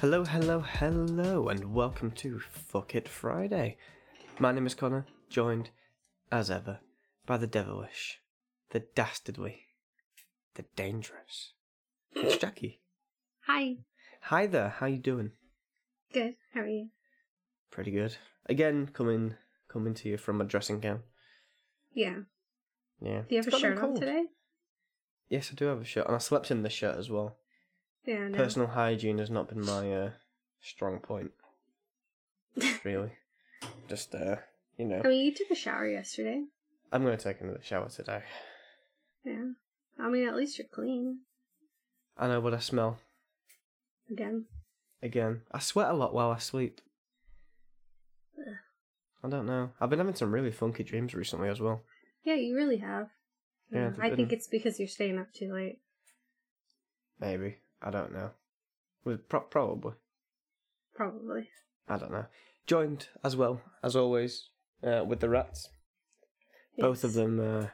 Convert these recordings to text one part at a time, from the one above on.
Hello, hello, hello, and welcome to Fuck It Friday. My name is Connor, joined, as ever, by the devilish, the dastardly, the dangerous. It's Jackie. Hi. Hi there, how you doing? Good. How are you? Pretty good. Again, coming coming to you from my dressing gown. Yeah. Yeah. Do you have It's a shirt on today? Yes, I do have a shirt, and I slept in this shirt as well. Yeah. No. Personal hygiene has not been my uh, strong point, really. Just, uh, you know, I mean, you took a shower yesterday. I'm going to take another shower today. Yeah. I mean, at least you're clean. I know what I smell. Again. Again, I sweat a lot while I sleep. Ugh. I don't know. I've been having some really funky dreams recently as well. Yeah, you really have. Yeah, they've I been- think it's because you're staying up too late. Maybe. I don't know. Well, pro- probably. Probably. I don't know. Joined as well, as always, uh, with the rats. Both of Yes. them uh,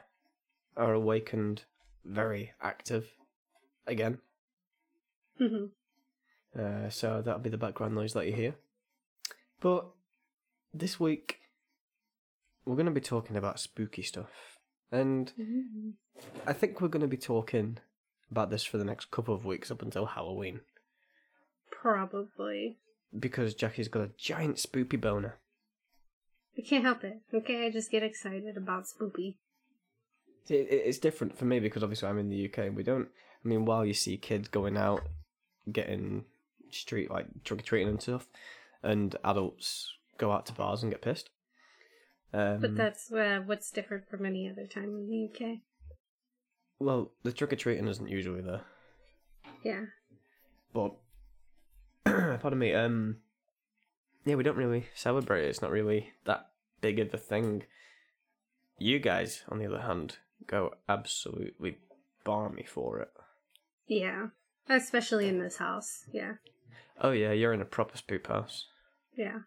are awakened, very active again. Mhm. Uh, so that'll be the background noise that you hear. But this week, we're going to be talking about spooky stuff. And Mhm. I think we're going to be talking about this for the next couple of weeks up until Halloween. Probably. Because Jackie's got a giant spoopy boner. I can't help it. Okay, I just get excited about spoopy. It- It's different for me because obviously I'm in the UK and we don't. I mean, while you see kids going out, getting street like trick or treating and stuff, and adults go out to bars and get pissed. Um, But that's uh, what's different from any other time in the UK. Well, the trick or treating isn't usually there, Yeah. but pardon me. Um, yeah, we don't really celebrate it. It's not really that big of a thing. You guys, on the other hand, go absolutely balmy for it. Yeah. Especially in this house. Yeah. Oh yeah, you're in a proper spook house. Yeah.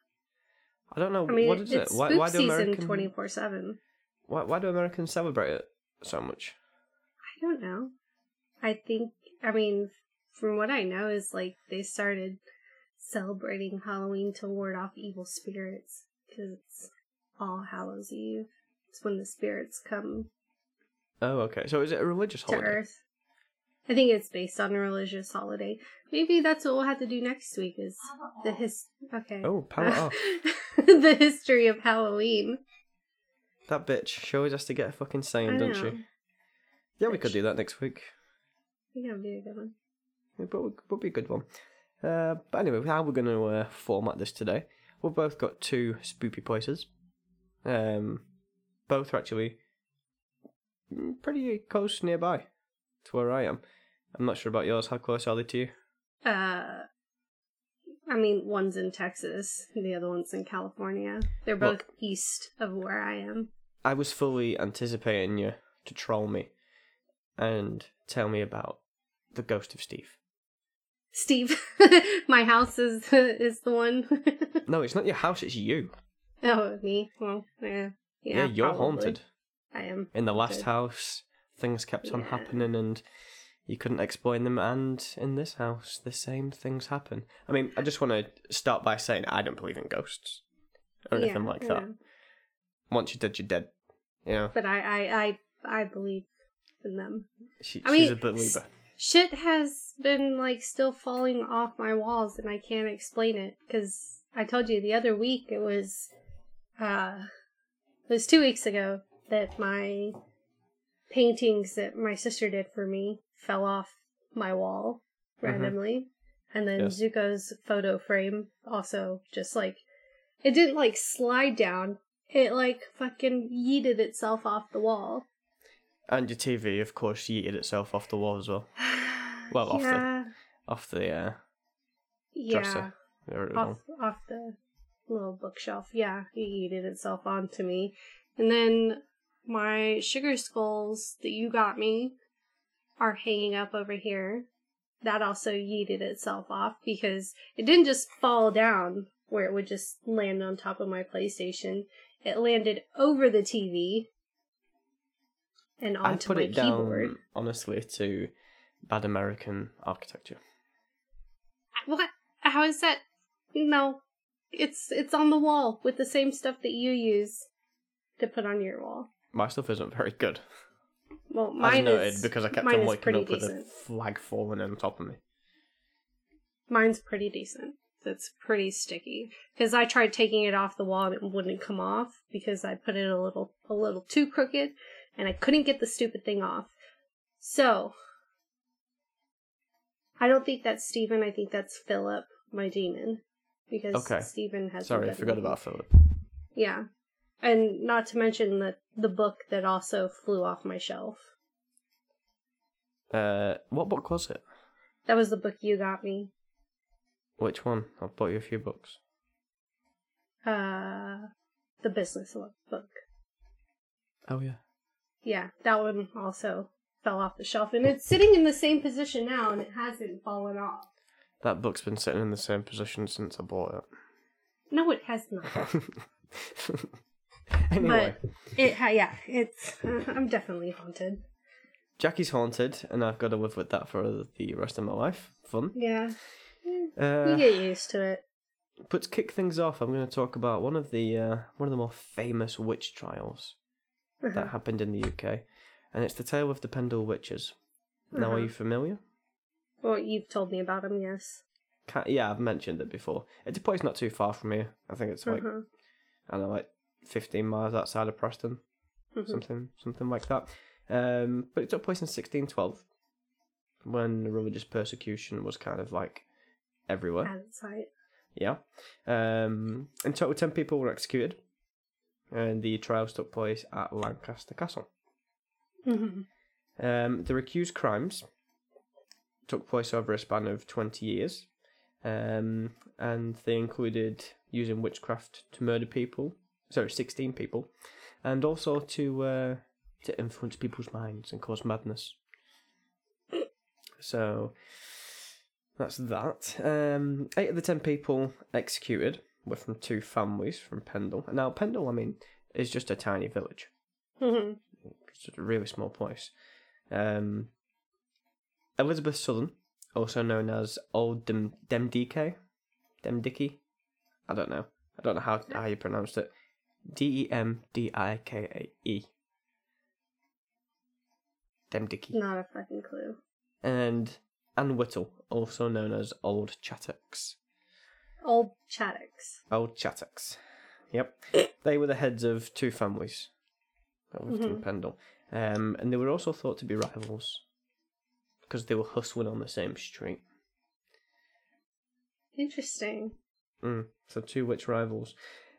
I don't know I mean, what is it's it. Why, why do American, twenty four seven. why, why do Americans celebrate it so much? I don't know. I think, I mean, from what I know, is like they started celebrating Halloween to ward off evil spirits because it's All Hallows Eve. It's when the spirits come Oh, okay. So is it a religious to holiday? Earth. I think it's based on a religious holiday. Maybe that's what we'll have to do next week. Is the his okay? Oh, power uh, off. the history of Halloween. That bitch. She always has to get a fucking I saying, doesn't she? Yeah, we could do that next week. Think that'd be a good one. It would, would be a good one. Uh, but anyway, how we're going to uh, format this today? We've both got two spoopy places. Um, both are actually pretty close nearby to where I am. I'm not sure about yours. How close are they to you? Uh, I mean, one's in Texas, and the other one's in California. They're both Look. east of where I am. I was fully anticipating you to troll me and tell me about the ghost of Steve. Steve, my house is is the one. No, it's not your house, it's you. oh, me. Well, yeah, yeah. Yeah, you're probably. haunted. I am. In the last haunted. house, things kept on Yeah. happening and you couldn't explain them, and in this house, the same things happen. I mean, I just want to start by saying I don't believe in ghosts or anything Yeah, like that. Once you're dead, you're dead. You know, But I, I, I, I believe in them. she, I she's mean, a believer. Shit has been like still falling off my walls, and I can't explain it because I told you the other week it was, uh, it was two weeks ago that my paintings that my sister did for me fell off my wall Mhm. randomly, and then Yes. Zuko's photo frame also just like it didn't like slide down. It like fucking yeeted itself off the wall. And your TV, of course, yeeted itself off the wall as well. Well, off the- Off the uh, yeah, dresser. It off off the little bookshelf. Yeah, it yeeted itself onto me, and then my sugar skulls that you got me are hanging up over here. That also yeeted itself off because it didn't just fall down where it would just land on top of my PlayStation. It landed over the TV and I put my it down, honestly, to bad American architecture. What? How is that? No, it's it's on the wall with the same stuff that you use to put on your wall. My stuff isn't very good. Well, As mine noted, is because I kept on waking up with a flag falling on top of me. Mine's pretty decent. It's pretty sticky because I tried taking it off the wall and it wouldn't come off because I put it a little a little too crooked and I couldn't get the stupid thing off. So I don't think that's Stephen. I think that's Philip, my demon. Because Okay. Steven has Sorry, I forgot about Philip. Yeah. And not to mention the the book that also flew off my shelf. Uh, what book was it? That was the book you got me. Which one? I've bought you a few books. Uh the business book. Oh yeah. Yeah, that one also fell off the shelf and it's sitting in the same position now and it hasn't fallen off. That book's been sitting in the same position since I bought it. No, it has not. anyway, It ha- yeah, it's I'm definitely haunted. Jackie's haunted, and I've got to live with that for the rest of my life. Fun. Yeah. You Uh, get used to it. but to kick things off, I'm going to talk about one of the uh, one of the more famous witch trials Uh-huh. that happened in the UK, and it's the tale of the Pendle Witches. Now, are Uh-huh. you familiar? Well, you've told me about them, yes. Ca yeah, I've mentioned it before. It's a place not too far from here. I think it's like Uh-huh. I don't know, like 15 miles outside of Preston, something something like that. Um, but it took place in 1612, when religious persecution was kind of like everywhere. Yeah. Um, in total, 10 people were executed, and the trials took place at Lancaster Castle. Mhm. Um, the accused crimes took place over a span of 20 years, um, and they included using witchcraft to murder people, sorry, 16 people, and also to uh, to influence people's minds and cause madness. So that's that. Um, eight of the 10 people executed were from two families from Pendle. And Now, Pendle, I mean, is just a tiny village. Mhm. It's just a really small place. Um, Elizabeth Southern, also known as Old Dem Demdike, Demdickie, I don't know. I don't know how how you pronounced it. D E M D I K A E. Demdickie. Not a fucking clue. And Anne Whittle, also known as Old Chattox. Old Chattox. Old Chattox. Yep. they were the heads of two families in Pendle. Um, and they were also thought to be rivals because they were hustling on the same street. Interesting. Mm, so two witch rivals.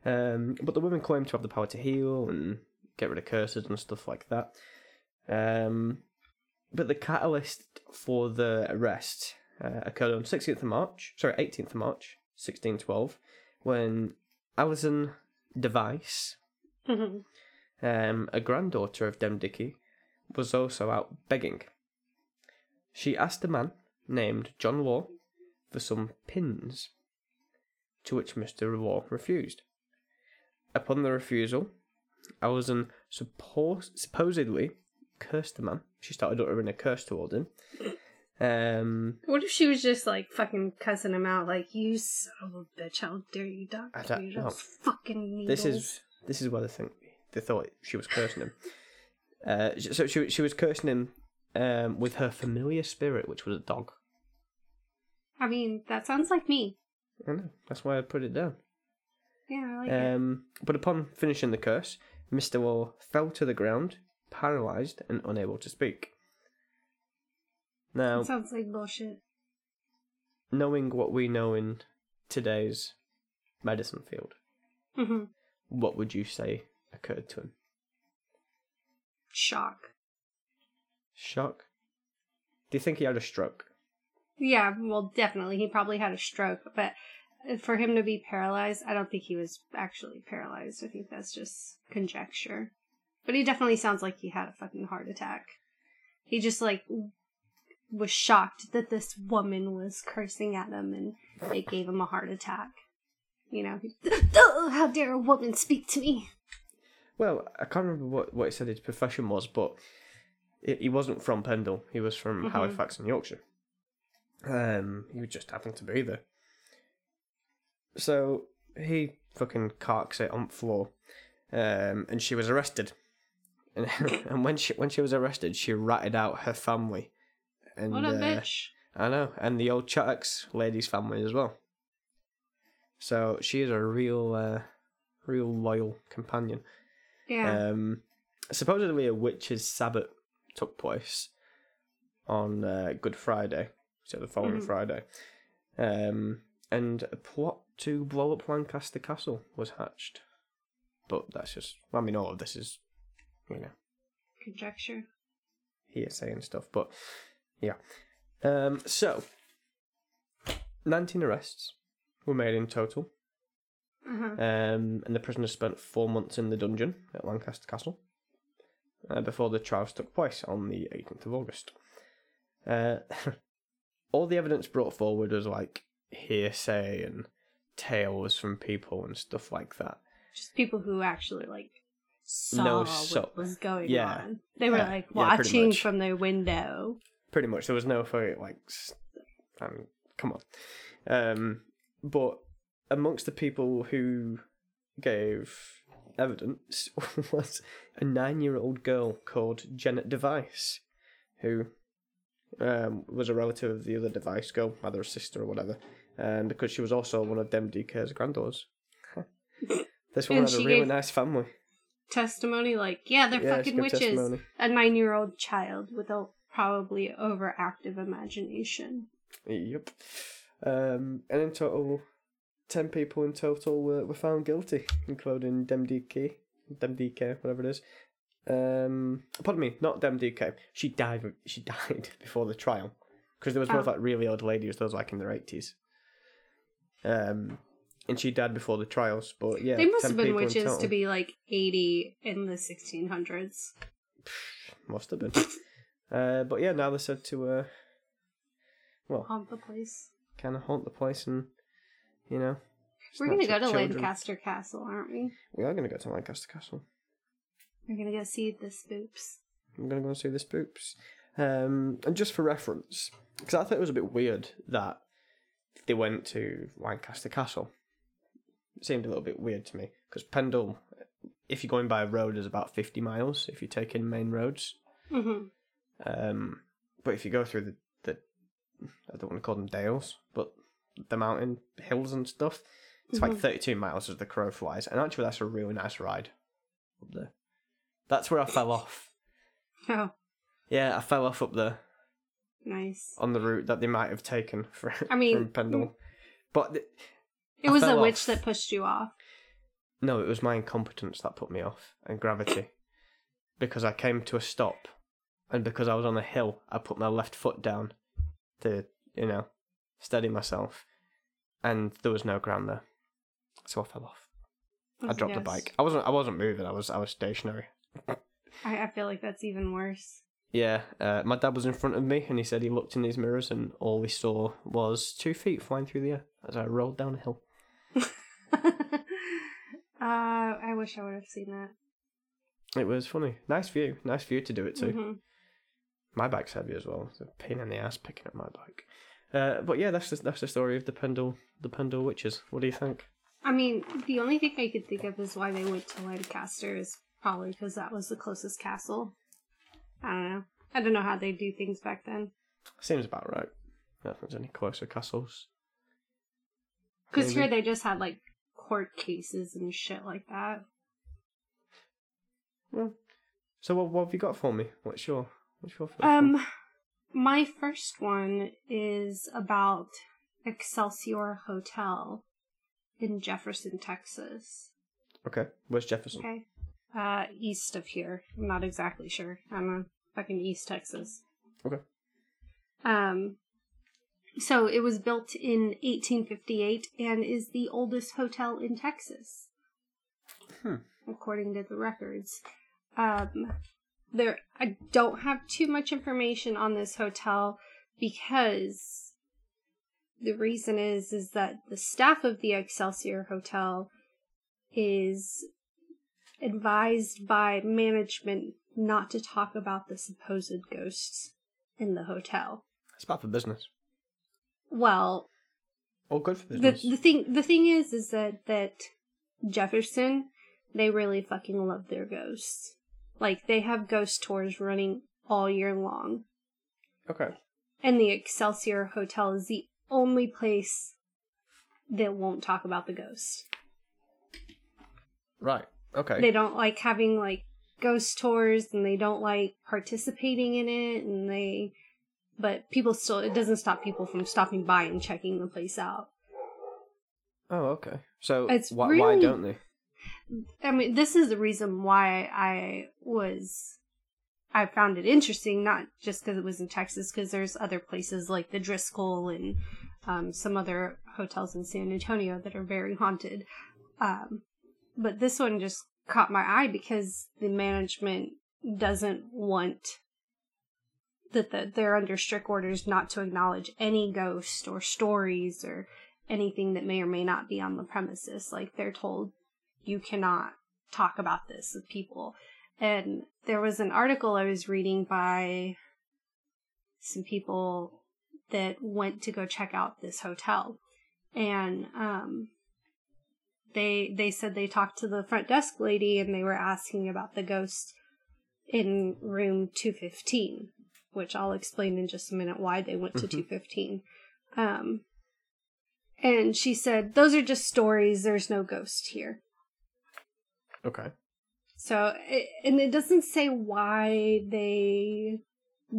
Um, but the women claimed to have the power to heal and get rid of curses and stuff like that. Um, but the catalyst for the arrest uh, occurred on 16th of March, sorry, 18th of March, 1612, when Alison Device, Mhm. um, a granddaughter of Demdickie, was also out begging. She asked a man named John Law for some pins, to which Mr. Law refused. Upon the refusal, Alison suppo- supposedly cursed the man. She started uttering a curse towards him. Um, What if she was just like fucking cussing him out, like you son of a bitch, how dare you I doctor don't fucking needles. this is this is what I think they thought she was cursing him. Uh, so she she was cursing him um, with her familiar spirit, which was a dog. I mean, that sounds like me. I know. That's why I put it down. Yeah, I like it. Um, but upon finishing the curse, Mr. Law fell to the ground, paralyzed and unable to speak. Now, That sounds like bullshit. knowing what we know in today's medicine field, hmm what would you say occurred to him? Shock. Shock? Do you think he had a stroke? Yeah, well, definitely. He probably had a stroke, but for him to be paralyzed, I don't think he was actually paralyzed. I think that's just conjecture. But he definitely sounds like he had a fucking heart attack. He just, like, was shocked that this woman was cursing at him and it gave him a heart attack. You know, "Oh, how dare a woman speak to me? Well, I can't remember what, what he said his profession was, but he he wasn't from Pendle. He was from Mhm. Halifax in Yorkshire. Um, he was just happened to be there. so he fucking carks it on the floor, um, and she was arrested. And, and when she when she was arrested, she ratted out her family. And, What a uh, bitch. I know, and the old Chattox lady's family as well. So she is a real, uh, real loyal companion. Yeah. Um, supposedly a witch's sabbat took place on uh, Good Friday, so the following Mhm. Friday, um, and a plot to blow up Lancaster Castle was hatched. But that's just, I mean, all of this is, you know, Conjecture. hearsay and stuff. But yeah, um, so nineteen arrests were made in total. Uh-huh. Um, and the prisoners spent four months in the dungeon at Lancaster Castle uh, before the trials took place on the 18th of August. Uh, all the evidence brought forward was like hearsay and tales from people and stuff like that. Just people who actually like saw No, what was going yeah. on. They were Yeah, like watching much. from their window. Pretty much, there was no for like, I mean, come on. Um, but amongst the people who gave evidence was a nine-year-old girl called Janet Device, who um, was a relative of the other Device girl, either a sister or whatever, and because she was also one of Dem DK's granddaughters. this one And had a really nice family. Testimony like, yeah, they're Yeah, fucking witches. testimony. A nine-year-old child with a probably overactive imagination. Yep. Um, and in total, ten people in total were, were found guilty, including Dem DK, Dem DK, whatever it is. Um, pardon me, not Dem DK. She died. She died before the trial because there was both Oh. like really old ladies, those like in their eighties. Um, and she died before the trials. But yeah, they must have been witches to be like 80 in the 1600s. Must have been. uh, but yeah, now they're said to uh, well, Haunt the place. kind of haunt the place and you know. We're gonna go to children. Lancaster Castle, aren't we? We are going to go to Lancaster Castle. We're gonna go see the spoops. I'm going to go and see the spoops. Um, and just for reference, because I thought it was a bit weird that they went to Lancaster Castle. It seemed a little bit weird to me because Pendle, if you're going by a road, is about 50 miles if you take in main roads. hmm Um, but if you go through the, the I don't want to call them dales, but the mountain hills and stuff, it's like Mhm. 32 miles as the crow flies. And actually, that's a really nice ride up there. That's where I fell off. Oh, Yeah, I fell off up there nice. on the route that they might have taken for, I mean, from Pendle. But th- It I was a fell witch that pushed you off. no, it was my incompetence that put me off and gravity. because I came to a stop and because I was on a hill, I put my left foot down to, you know, steady myself. And there was no ground there. So I fell off. I dropped the bike. I wasn't I wasn't moving, I was I was stationary. I, I feel like that's even worse. Yeah, uh, my dad was in front of me and he said he looked in these mirrors and all he saw was two feet flying through the air as I rolled down a hill. uh, I wish I would have seen that. It was funny. Nice view. Nice view to do it too. My bike's heavy as well. It's a pain in the ass picking up my bike. Uh, but yeah, that's the, that's the story of the Pendle the Pendle witches. What do you think? I mean, the only thing I could think of is why they went to Lancaster is probably because that was the closest castle. I don't know. I don't know how they do things back then. Seems about right. I don't think there's any closer castles. Because here they just had like court cases and shit like that. Well, so what, what have you got for me? What's your what's your first Um, one? my first one is about Excelsior Hotel in Jefferson, Texas. Okay, where's Jefferson? Okay. Uh, east of here. I'm not exactly sure. I don't know. Fucking East Texas. Okay. Um, so it was built in 1858 and is the oldest hotel in Texas. Hmm. According to the records. Um, there, I don't have too much information on this hotel because the reason is is that the staff of the Excelsior Hotel is advised by management not to talk about the supposed ghosts in the hotel. It's bad for business. Well, All good for the business. the thing the thing is is that that Jefferson they really fucking love their ghosts. Like they have ghost tours running all year long. Okay. And the Excelsior Hotel is the only place that won't talk about the ghost. Right. Okay. They don't like having like ghost tours and they don't like participating in it and they but people still it doesn't stop people from stopping by and checking the place out. oh, okay. So It's why, why don't they? I mean, this is the reason why I was I found it interesting, not just because it was in Texas, because there's other places like the Driskill and um, some other hotels in San Antonio that are very haunted. Um, but this one just caught my eye because the management doesn't want that the, they're under strict orders not to acknowledge any ghosts or stories or anything that may or may not be on the premises. Like they're told you cannot talk about this with people. And there was an article I was reading by some people that went to go check out this hotel. And um they they said they talked to the front desk lady and they were asking about the ghost in room 215, which I'll explain in just a minute why they went to Mhm. 215. Um and she said, Those are just stories. There's no ghost here. Okay. So, and it doesn't say why they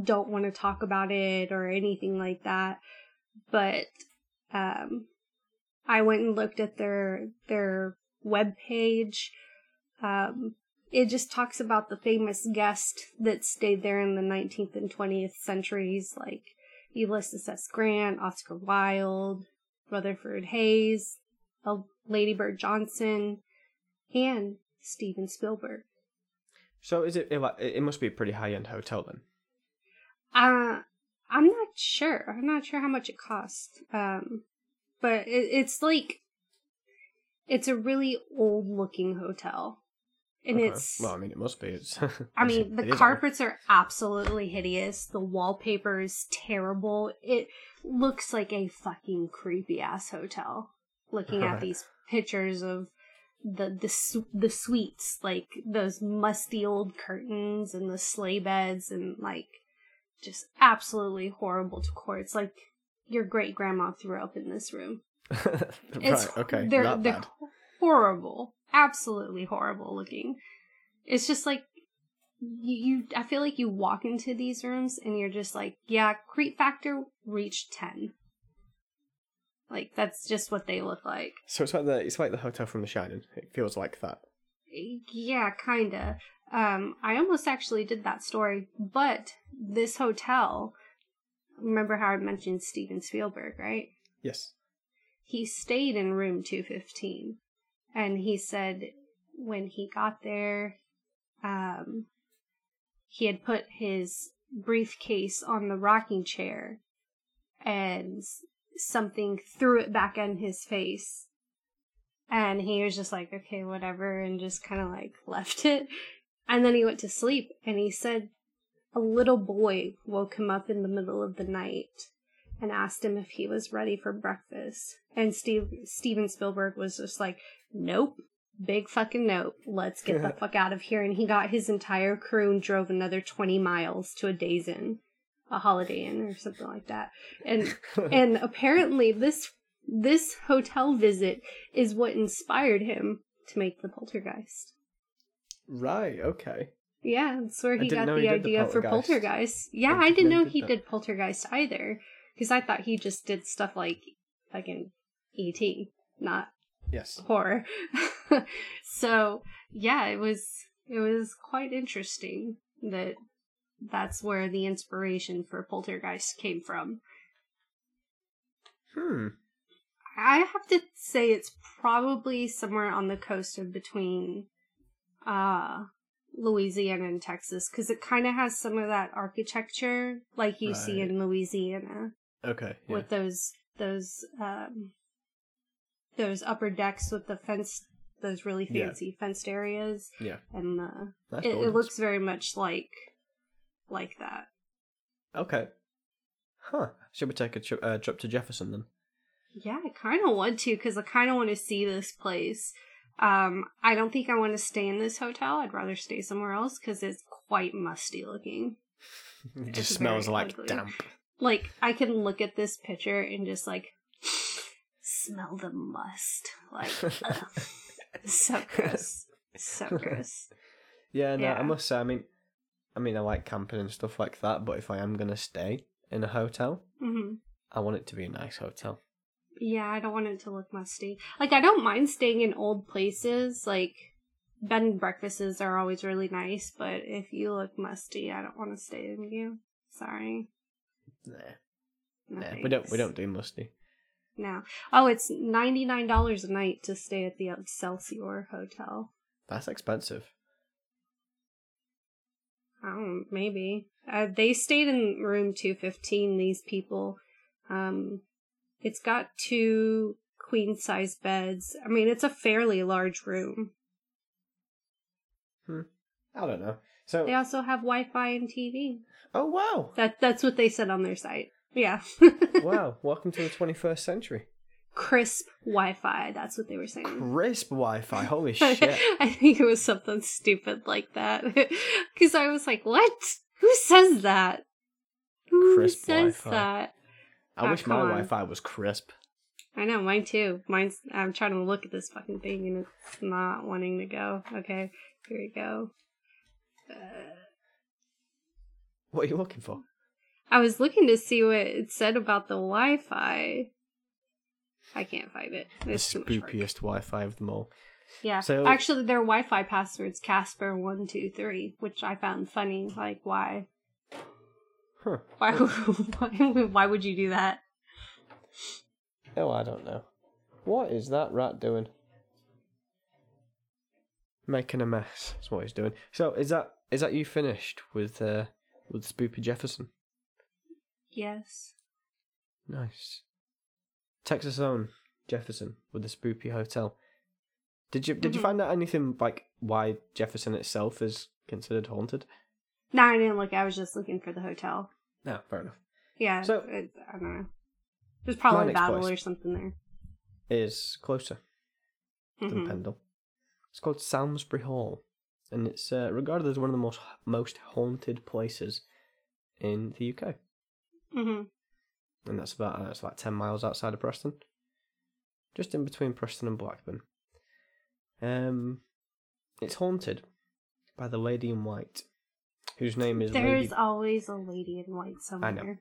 don't want to talk about it or anything like that. But, um, I went and looked at their, their web page. Um, it just talks about the famous guest that stayed there in the 19th and 20th centuries, like Ulysses S. Grant, Oscar Wilde, Rutherford Hayes, Lady Bird Johnson, and Steven Spielberg. So is it? It, it must be a pretty high end hotel then. Uh, I'm not sure. I'm not sure how much it costs. Um, but it, it's like it's a really old looking hotel, and it's. well, I mean, it must be. It's. I mean, the it is old. carpets are absolutely hideous. The wallpaper is terrible. It looks like a fucking creepy ass hotel. Looking at these pictures of the the su- the suites, like those musty old curtains and the sleigh beds, and like just absolutely horrible decor. It's like your great grandma threw up in this room. right. It's Okay. they're that they're bad. horrible, absolutely horrible looking. It's just like you, you. I feel like you walk into these rooms and you're just like, yeah, creep factor reached ten. Like that's just what they look like. So it's like the it's like the hotel from The Shining. It feels like that. Yeah, kinda. Um, I almost actually did that story, but this hotel. Remember how I mentioned Steven Spielberg, right? Yes. he stayed in room 215 and he said when he got there um he had put his briefcase on the rocking chair and something threw it back in his face and he was just like okay whatever and just kind of like left it and then he went to sleep and he said a little boy woke him up in the middle of the night and asked him if he was ready for breakfast. And Steve Steven Spielberg was just like, "Nope, big fucking nope. Let's get the fuck out of here." And he got his entire crew and drove another twenty miles to a Days Inn, a Holiday Inn, or something like that. And and apparently this this hotel visit is what inspired him to make the Poltergeist. right. Okay. Yeah, that's where he got the he did the idea for Poltergeist. Poltergeist. Yeah, I I, didn't know know he he did did Poltergeist either, because I thought he just did stuff like fucking E.T., not Yes. horror. so yeah, it was it was quite interesting that that's where the inspiration for Poltergeist came from. Hmm. I have to say it's probably somewhere on the coast of between uh Louisiana and Texas because it kind of has some of that architecture like you see in Louisiana Okay. Yeah. with those those um those upper decks with the fence those really Yeah. fancy fenced areas Yeah. and the it, it looks very much like like that. Okay. Huh. Should we take a tri- uh, trip to Jefferson then? Yeah, I kind of want to because I kind of want to see this place. Um, I don't think I want to stay in this hotel. I'd rather stay somewhere else because it's quite musty looking. It It's smells like ugly. damp. Like I can look at this picture and just like smell the must. Like so gross, so gross. Yeah, no, I must say, I mean, I mean, I like camping and stuff like that. But if I am gonna stay in a hotel, hmm I want it to be a nice hotel. Yeah, I don't want it to look musty. Like I don't mind staying in old places. Like bed and breakfasts are always really nice, but if you look musty, I don't want to stay in you. Sorry. Nah, No nah, we don't, we don't do musty. No. Oh, it's ninety nine dollars a night to stay at the Excelsior Hotel. That's expensive. I don't maybe. Uh, they stayed in room two fifteen. These people, um, it's got two queen size beds. I mean, it's a fairly large room. Hmm. I don't know. So, They also have Wi-Fi and TV. oh wow, That that's what they said on their site. Yeah. wow, welcome to the 21st century. Crisp Wi-Fi. That's what they were saying. Crisp Wi-Fi. Holy shit. I think it was something stupid like that. Because I was like, what? Who says that? Who Crisp says Wi-Fi. that? I Oh, wish my on. Wi-Fi was crisp. I know, mine too. Mine's, I'm trying to look at this fucking thing and it's not wanting to go. Okay, here we go. Uh, What are you looking for? I was looking to see what it said about the Wi Fi. I can't find it. The It's much spookiest Wi-Fi of them all. Yeah. So- Actually, their Wi Fi password's Casper123, which I found funny. Like, why? Huh. Why, why, why would you do that? Oh, I don't know. What is that rat doing? Making a mess. That's what he's doing. So, is that is that you finished with uh with Spoopy Jefferson? Yes. Nice. Texas own Jefferson with the Spoopy Hotel. Did you did you Mhm. find out anything like why Jefferson itself is considered haunted? No, I didn't look. I was just looking for the hotel. No, fair enough. Yeah. So- it, I don't know. There's probably a battle or something there. Is closer than Mhm. Pendle. It's called Samlesbury Hall, and it's uh, regarded as one of the most most haunted places in the UK. Mm Mhm. And that's about uh, that's about ten miles outside of Preston, just in between Preston and Blackburn. Um, it's haunted by the Lady in White, whose name is There's Lady. always a lady in white somewhere.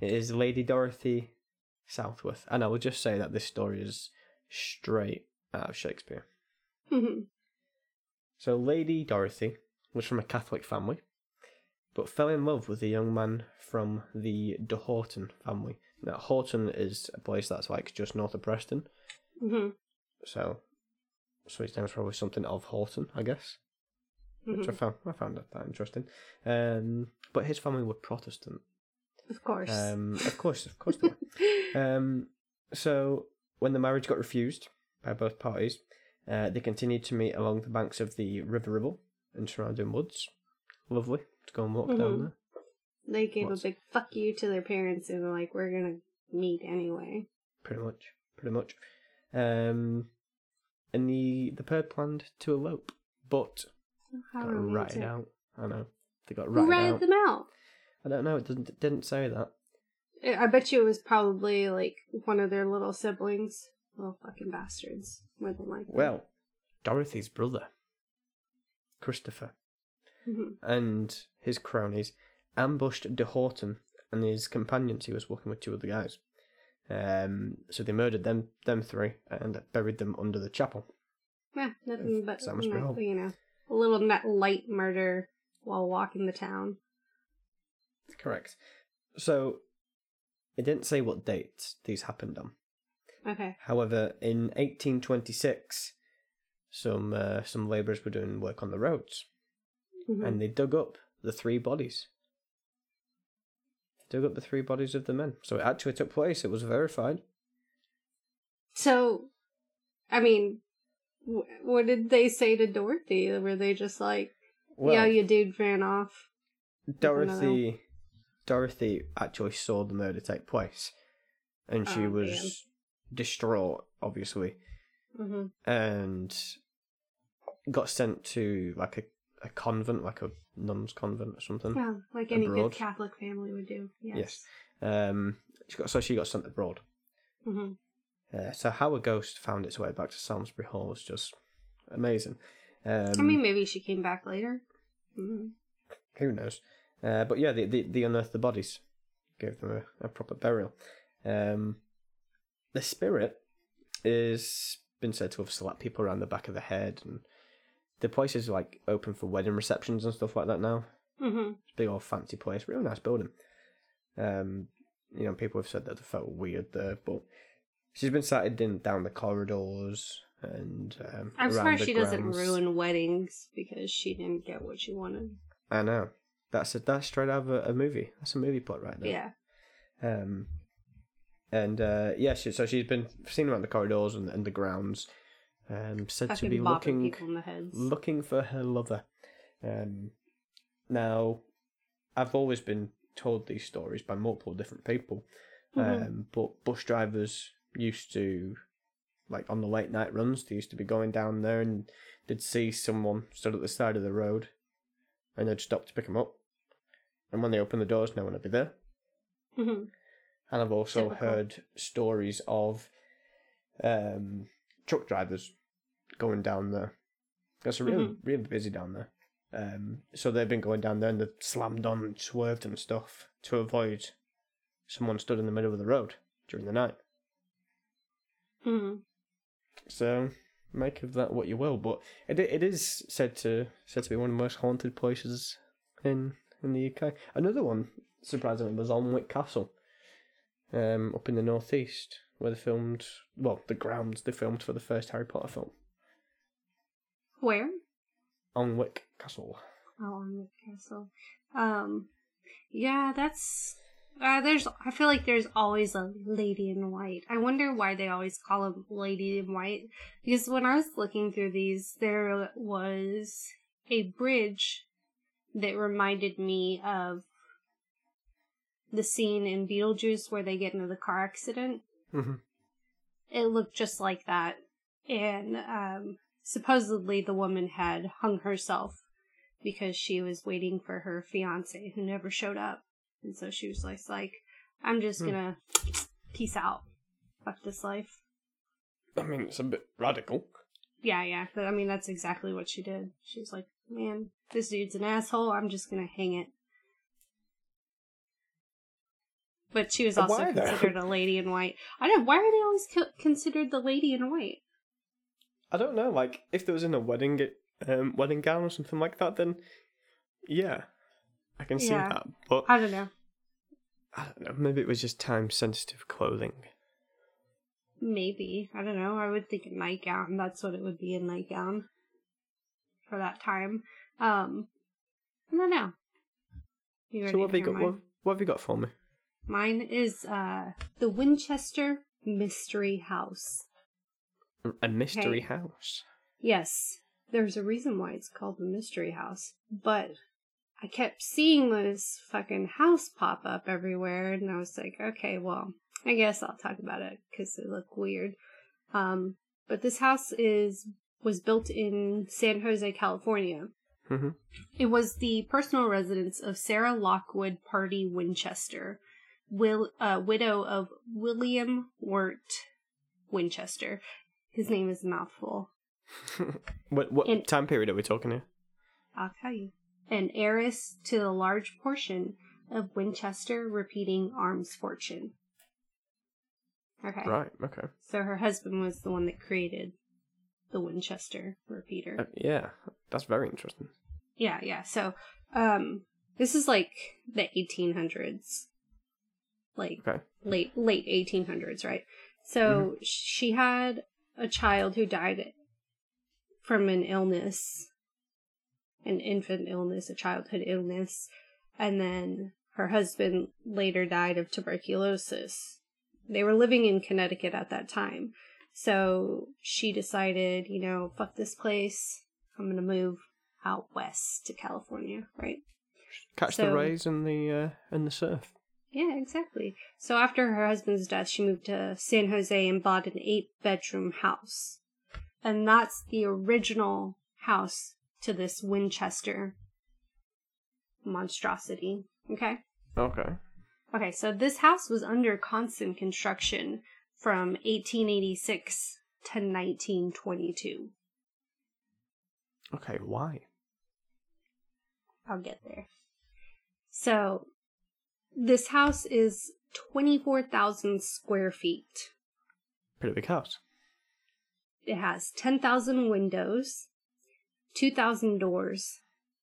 It is Lady Dorothy Southworth, and I will just say that this story is straight out of Shakespeare. So Lady Dorothy was from a Catholic family, but fell in love with a young man from the De Hoghton family. Now Hoghton is a place that's like just north of Preston, Mhm. so so his name's probably something of Hoghton, I guess. Which I Mhm. found I found that, that interesting. Um, but his family were Protestant. Of course. Um, of course, of course they were. Um, so when the marriage got refused by both parties, uh, they continued to meet along the banks of the River Ribble and surrounding woods. Lovely to go and walk down Mhm. there. they gave what's- a big fuck you to their parents and were like, we're gonna meet anyway. Pretty much, pretty much. Um, and the the pair planned to elope, but How got romantic. ratted out. I know they got Who ratted ratted out. them out? I don't know. It didn't it didn't say that. I I bet you it was probably like one of their little siblings. Little fucking bastards. More than likely. Well, Dorothy's brother, Christopher, Mhm. and his cronies ambushed De Hoghton and his companions. He was working with two other guys. Um, so they murdered them, them three, and buried them under the chapel. Yeah, nothing but Sounds you know, a little light murder while walking the town. Correct. So it didn't say what date these happened on. Okay. However, in 1826, some uh, some labourers were doing work on the roads, Mhm. and they dug up the three bodies. Dug up the three bodies of the men. So it actually took place. It was verified. So, I mean, wh- what did they say to Dorothy? Were they just like, Well, "Yeah, you dude ran off"? Dorothy, Dorothy actually saw the murder take place, and she Oh, was distraught, obviously, hmm and got sent to like a, a convent, like a nun's convent or something. Yeah, like any Abroad. good Catholic family would do. Yes. Yes. Um, she got so she got sent abroad. hmm Uh, so how a ghost found its way back to Samlesbury Hall was just amazing. Um, I mean, maybe she came back later. hmm who knows? Uh, but yeah, they, they, they unearthed the bodies, gave them a, a proper burial. Um, the spirit is been said to have slapped people around the back of the head, and the place is like open for wedding receptions and stuff like that now. hmm It's a big old fancy place, really nice building. Um, you know, people have said that they felt weird there, but she's been sighted in down the corridors and um, I'm surprised she doesn't ruin weddings because she didn't get what she wanted. I know. That's a, that's straight out of a, a movie. That's a movie plot right there. Yeah. Um, and uh, yeah, she, so she's been seen around the corridors and, and the grounds. Um, said to be looking people the heads. looking for her lover. Um, now, I've always been told these stories by multiple different people, Mhm. um, but bus drivers used to, like on the late night runs, they used to be going down there and they'd see someone stood at the side of the road, and they'd stop to pick them up, and when they opened the doors, no one would be there. Mhm. And I've also heard stories of um, truck drivers going down there. It's really, Mhm. really busy down there. Um, so they've been going down there and they've slammed on and swerved and stuff to avoid someone stood in the middle of the road during the night. Mhm. So make of that what you will. But it it is said to said to be one of the most haunted places in in the UK. Another one, surprisingly, was Alnwick Castle, um, up in the northeast, where they filmed well the grounds they filmed for the first Harry Potter film. Where? Alnwick Castle. Oh, on castle. Um, yeah, that's. Uh, there's. I feel like there's always a lady in white. I wonder why they always call him lady in white. Because when I was looking through these, there was a bridge that reminded me of the scene in Beetlejuice where they get into the car accident. hmm It looked just like that, and um, supposedly the woman had hung herself because she was waiting for her fiance who never showed up. And so she was like, like I'm just Hmm. gonna peace out. Fuck this life. I mean, it's a bit radical. Yeah, yeah. But I mean, that's exactly what she did. She was like, man, this dude's an asshole. I'm just gonna hang it. But she was also Why, considered a lady in white. I don't. Why are they always co- considered the lady in white? I don't know. Like, if there was in a wedding um, wedding gown or something like that, then yeah, I can see Yeah. that. But I don't know. I don't know. Maybe it was just time sensitive clothing. Maybe. I don't know. I would think a nightgown. That's what it would be a nightgown for that time. Um, I don't know. You So what have you got? What, what have you got for me? Mine is uh the Winchester Mystery House. A mystery Okay. house. Yes, there's a reason why it's called the Mystery House, but I kept seeing this fucking house pop up everywhere, and I was like, okay, well, I guess I'll talk about it because it looked weird. Um, but this house is was built in San Jose, California. hmm It was the personal residence of Sarah Lockwood Pardee Winchester, will, uh, widow of William Wirt Winchester. His name is a mouthful. what what In- time period are we talking here? I'll tell you. An heiress to a large portion of Winchester repeating arms fortune. Okay. Right. Okay. So her husband was the one that created the Winchester repeater. Uh, yeah, that's very interesting. Yeah, yeah. So, um, this is like the 1800s, like Okay. late late 1800s, right? So she had a child who died from an illness, an infant illness, a childhood illness, and then her husband later died of tuberculosis. They were living in Connecticut at that time. So she decided, you know, fuck this place. I'm going to move out west to California, right? Catch the rays and the uh, and the surf. Yeah, exactly. So after her husband's death, she moved to San Jose and bought an eight bedroom house. And that's the original house to this Winchester monstrosity. Okay? Okay. Okay, so this house was under constant construction from 1886 to 1922. Okay, why? I'll get there. So, this house is 24,000 square feet. Pretty big house. It has 10,000 windows, 2,000 doors,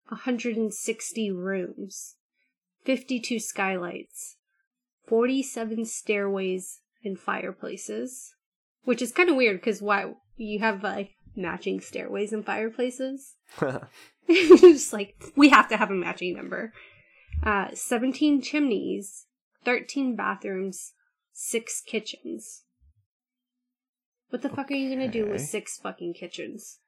160 rooms, 52 skylights, 47 stairways and fireplaces, which is kind of weird because why you have like matching stairways and fireplaces. Just like we have to have a matching number. Uh, 17 chimneys, 13 bathrooms, six kitchens. What the fuck are you gonna do with six fucking kitchens?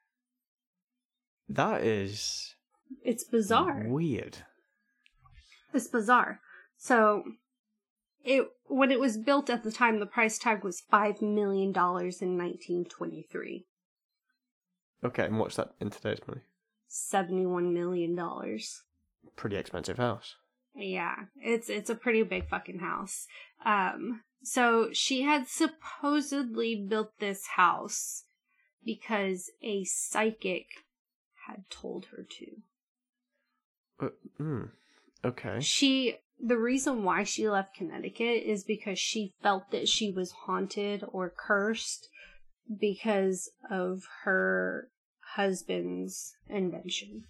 that is It's bizarre. weird. It's bizarre. So, it when it was built at the time, the price tag was five million dollars in 1923. Okay, and what's that in today's money? Seventy-one million dollars. Pretty expensive house. Yeah, it's it's a pretty big fucking house. Um, so she had supposedly built this house because a psychic had told her to. Uh, hmm. Okay. She the reason why she left Connecticut is because she felt that she was haunted or cursed because of her husband's invention.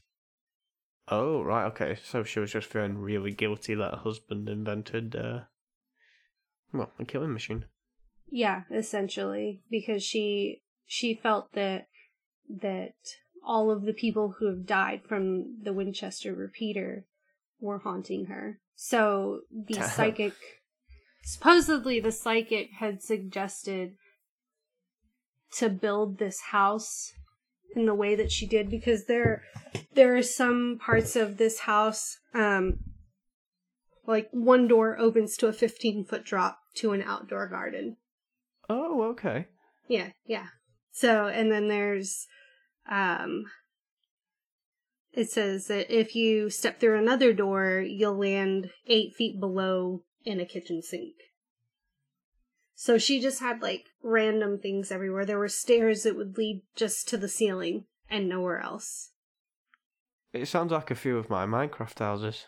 Oh, right, okay. So she was just feeling really guilty that her husband invented, uh, well, a killing machine. Yeah, essentially, because she she felt that that all of the people who have died from the Winchester repeater were haunting her. So the psychic supposedly the psychic had suggested to build this house in the way that she did because there there are some parts of this house um like one door opens to a 15 foot drop to an outdoor garden Oh, okay. yeah, yeah. So, and then there's, um, it says that if you step through another door, you'll land eight feet below in a kitchen sink. So she just had like random things everywhere. There were stairs that would lead just to the ceiling and nowhere else. It sounds like a few of my Minecraft houses.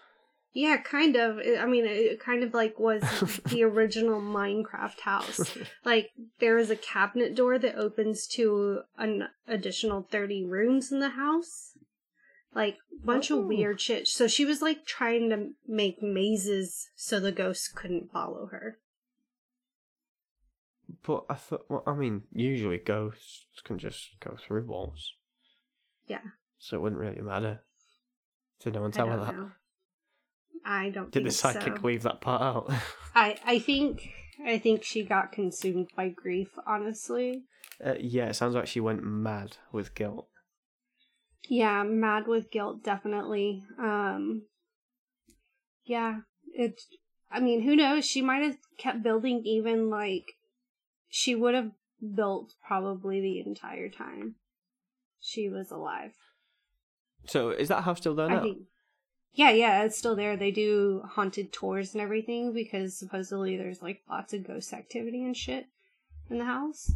Yeah, kind of. I mean, it kind of like was the original Minecraft house. Like there is a cabinet door that opens to an additional 30 rooms in the house. Like bunch Oh. of weird shit. So she was like trying to make mazes so the ghosts couldn't follow her. But I thought, well, I mean, usually ghosts can just go through walls. Yeah. So it wouldn't really matter. Did no one tell her that? know. I don't Did the psychic so. leave that part out? I I think I think she got consumed by grief, honestly. uh, yeah, it sounds like she went mad with guilt. Yeah, mad with guilt, definitely. Um, yeah, it. I mean, who knows? She might have kept building, even like she would have built probably the entire time she was alive. So is that house still there now? Think. Yeah, yeah, it's still there. They do haunted tours and everything because supposedly there's like lots of ghost activity and shit in the house.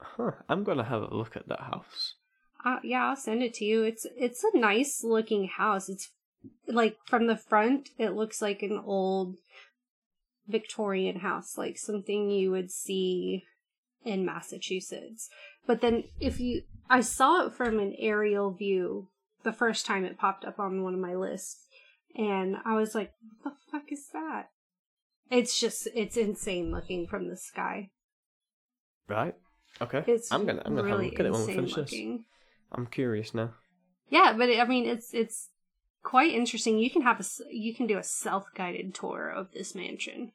Huh. I'm gonna have a look at that house. Uh, yeah, I'll send it to you. It's it's a nice looking house. It's like from the front, it looks like an old Victorian house, like something you would see in Massachusetts. But then if you, I saw it from an aerial view the first time it popped up on one of my lists, and I was like, "What the fuck is that?" It's just it's insane looking from the sky. Right. Okay. It's I'm gonna I'm gonna really have a look at it when we finish this. I'm curious now. Yeah, but it, I mean, it's it's quite interesting. You can have a you can do a self guided tour of this mansion.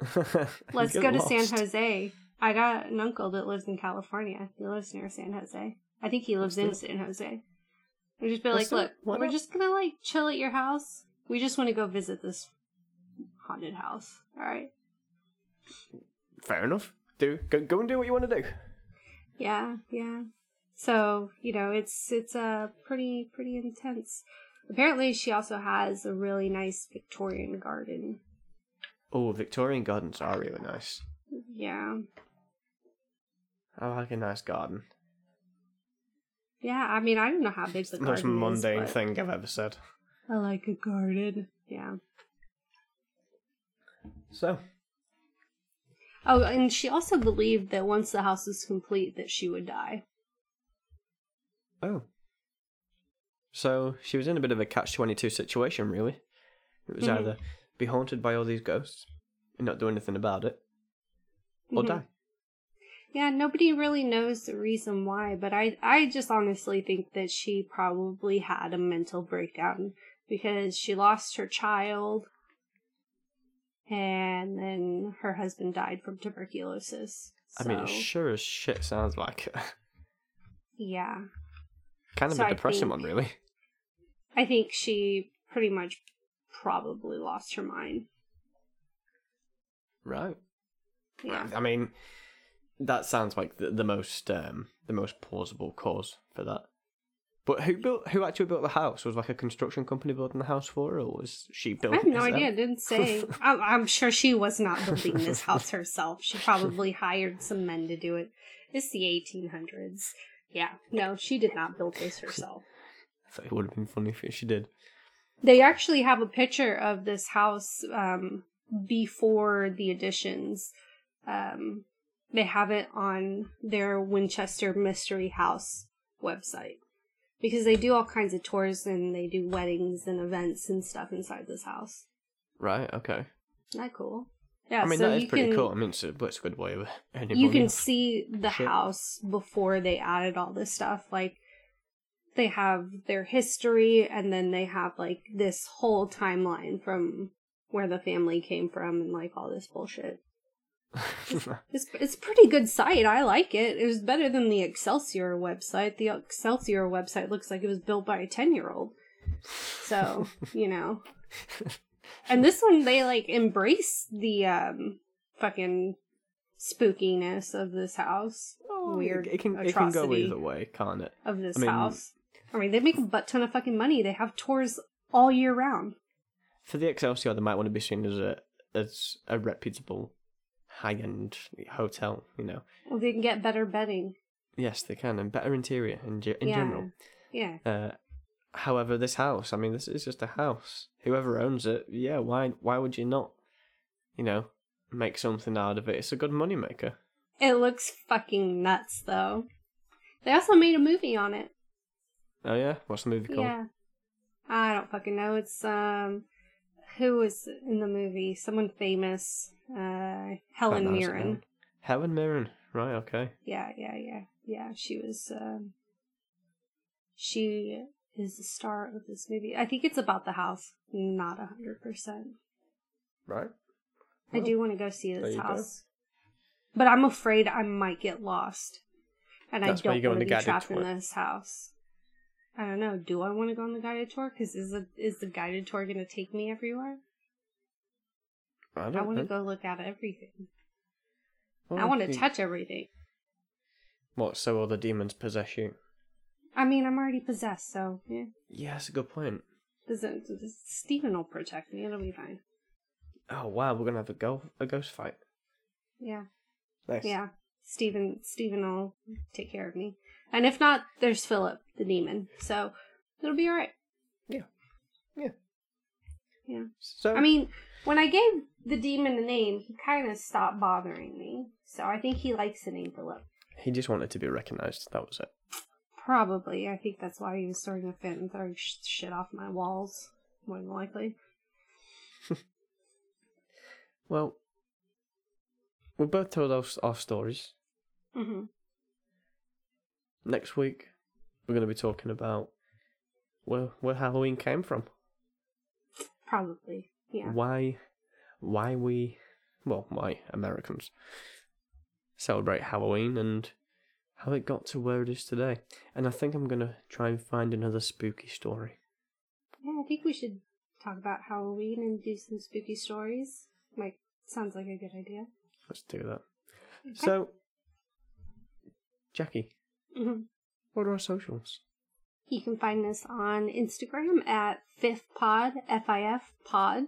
Let's go get to San. Jose. I got an uncle that lives in California. He lives near San Jose. I think he lives in Let's San Jose. We just be Let's like, it. look, we're not?" just gonna like chill at your house. We just want to go visit this haunted house. All right. Fair enough. Do go, go and do what you want to do. Yeah, yeah. So you know, it's it's uh, pretty pretty intense. Apparently, she also has a really nice Victorian garden. Oh, Victorian gardens are really nice. Yeah, I like a nice garden. yeah. I mean, I don't know how big the the most mundane is, thing I've ever said. I like a garden. Yeah. So, Oh, and she also believed that once the house was complete, that she would die. oh. So, she was in a bit of a catch 22 situation, really. It was Mhm. either be haunted by all these ghosts and not do anything about it, or Mhm. die. Yeah, nobody really knows the reason why, but I I just honestly think that she probably had a mental breakdown because she lost her child and then her husband died from tuberculosis. I mean, it sure as shit sounds like it. yeah. Kind of So a I depressing think- one, really. I think she pretty much probably lost her mind. Right. Yeah. I mean, that sounds like the, the most um, the most plausible cause for that. But who built? Who actually built the house? Was like a construction company building the house for her, or was she built? I have no idea. Didn't say. I'm, I'm sure she was not building this house herself. She probably hired some men to do it. It's the 1800s. Yeah, no, she did not build this herself. I thought it would have been funny if she did. They actually have a picture of this house um, before the additions. Um, they have it on their Winchester Mystery House website because they do all kinds of tours and they do weddings and events and stuff inside this house. Right. Okay. Isn't that cool? Yeah, I mean, so that is pretty can, cool. I mean, it's a, it's a good way of earning you can see the shit. house before they added all this stuff. Like they have their history, and then they have like this whole timeline from where the family came from, and like all this bullshit. It's it's a pretty good site. I like it. It was better than the Excelsior website. The Excelsior website looks like it was built by a ten year old. So you know, and this one they like embrace the um fucking spookiness of this house Oh, Weird It, can it can go either way, can't it? of this I mean- house. I mean, they make a butt ton of fucking money. They have tours all year round. For the Excelsior, they might want to be seen as a as a reputable, high end hotel. You know. Well, they can get better bedding. Yes, they can, and better interior in ge- in yeah. general. Yeah. Uh, however, this house, I mean, this is just a house. Whoever owns it, yeah, why why would you not, you know, make something out of it? It's a good money maker. It looks fucking nuts, though. They also made a movie on it. Oh yeah, what's the movie called? Yeah. I don't fucking know. It's, um, who was in the movie? Someone famous. Uh, Helen Can't narrow it Mirren. Helen Mirren, right? Okay. Yeah, yeah, yeah. Yeah, she was, um, she is the star of this movie. I think it's about the house. Not a hundred percent. Right. I do want to go see this you go. house. But I'm afraid I might get lost. And That's I don't want to be trapped in this house. I don't know. Do I want to go on the guided tour? Because is, the is the guided tour going to take me everywhere? I I want to go look at everything. Well, I want to you- touch everything. What? So all the demons possess you? I mean, I'm already possessed, so yeah. Yeah, that's a good point. Does it, does Steven will protect me. It'll be fine. Oh wow, we're gonna have a go a ghost fight. Yeah. Nice. Yeah. Steven, Steven will take care of me. And if not, there's Philip, the demon. So it'll be alright. Yeah. Yeah. Yeah. So I mean, when I gave the demon a name, he kind of stopped bothering me. So I think he likes the name Philip. he just wanted to be recognized. That was it. Probably. I think that's why he was throwing a fit and throwing sh- shit off my walls. More than likely. Well, we both told our, our stories. hmm Next week, we're going to be talking about where where Halloween came from. Probably. Yeah. Why, why we, well, why Americans celebrate Halloween and how it got to where it is today. And I think I'm going to try and find another spooky story. Yeah, I think we should talk about Halloween and do some spooky stories. Like, sounds like a good idea. Let's do that. So, Jackie, Mhm. what are our socials? You can find us on Instagram at fifthpod, F-I-F pod,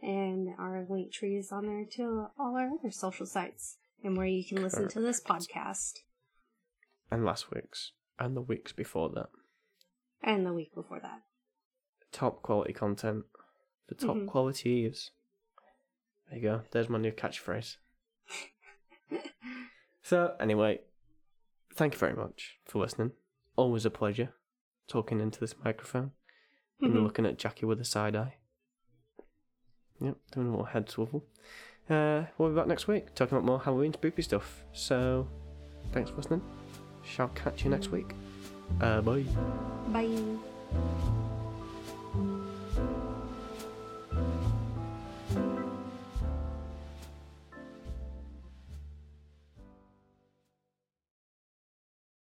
and our link tree is on there to all our other social sites and where you can listen to this podcast And last week's, and the weeks before that. and the week before that. Top quality content for top Mhm. quality ears. There you go. There's my new catchphrase. So, anyway, thank you very much for listening. Always a pleasure talking into this microphone and Mhm. looking at Jackie with a side eye. Yep, doing a little head swivel. Uh, we'll be back next week talking about more Halloween spooky stuff. So, thanks for listening. Shall catch you next week. Uh, bye. Bye.